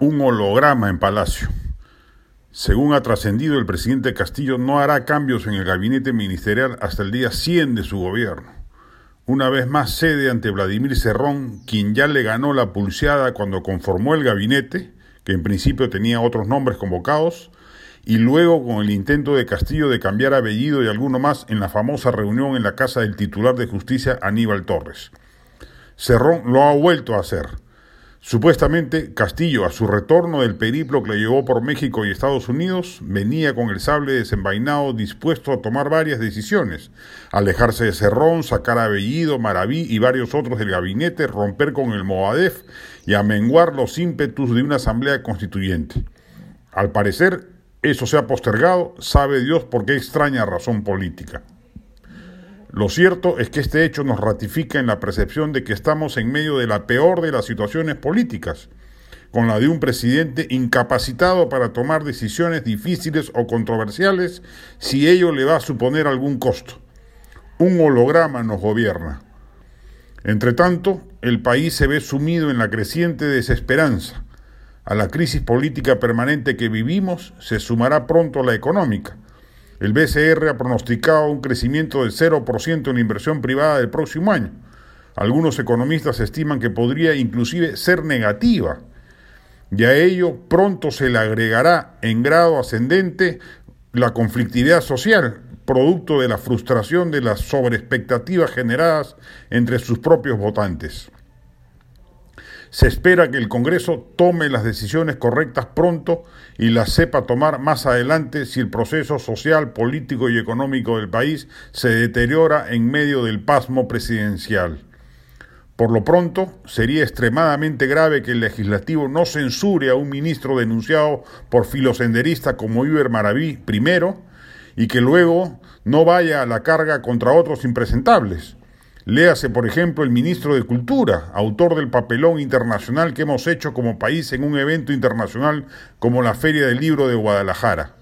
un holograma en Palacio. Según ha trascendido, el presidente Castillo no hará cambios en el gabinete ministerial hasta el día 100 de su gobierno. Una vez más cede ante Vladimir Cerrón, quien ya le ganó la pulseada cuando conformó el gabinete, que en principio tenía otros nombres convocados, y luego con el intento de Castillo de cambiar apellido y alguno más en la famosa reunión en la casa del titular de justicia Aníbal Torres. Cerrón lo ha vuelto a hacer Supuestamente, Castillo, a su retorno del periplo que le llevó por México y Estados Unidos, venía con el sable desenvainado dispuesto a tomar varias decisiones, alejarse de Cerrón, sacar a Bellido, Maraví y varios otros del gabinete, romper con el Movadef y amenguar los ímpetus de una asamblea constituyente. Al parecer, eso se ha postergado, sabe Dios por qué extraña razón política. Lo cierto es que este hecho nos ratifica en la percepción de que estamos en medio de la peor de las situaciones políticas, con la de un presidente incapacitado para tomar decisiones difíciles o controversiales si ello le va a suponer algún costo. Un holograma nos gobierna. Entre tanto, el país se ve sumido en la creciente desesperanza. A la crisis política permanente que vivimos se sumará pronto la económica el BCR ha pronosticado un crecimiento del 0% en la inversión privada del próximo año. Algunos economistas estiman que podría inclusive ser negativa. Y a ello pronto se le agregará en grado ascendente la conflictividad social, producto de la frustración de las sobreexpectativas generadas entre sus propios votantes. Se espera que el Congreso tome las decisiones correctas pronto y las sepa tomar más adelante si el proceso social, político y económico del país se deteriora en medio del pasmo presidencial. Por lo pronto, sería extremadamente grave que el legislativo no censure a un ministro denunciado por filosenderista como Iber Maraví primero y que luego no vaya a la carga contra otros impresentables. Léase, por ejemplo, el ministro de Cultura, autor del papelón internacional que hemos hecho como país en un evento internacional como la Feria del Libro de Guadalajara.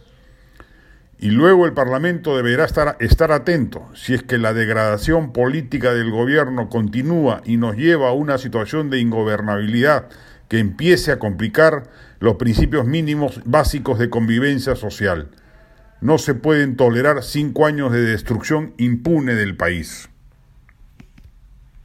Y luego el Parlamento deberá estar, estar atento si es que la degradación política del gobierno continúa y nos lleva a una situación de ingobernabilidad que empiece a complicar los principios mínimos básicos de convivencia social. No se pueden tolerar cinco años de destrucción impune del país.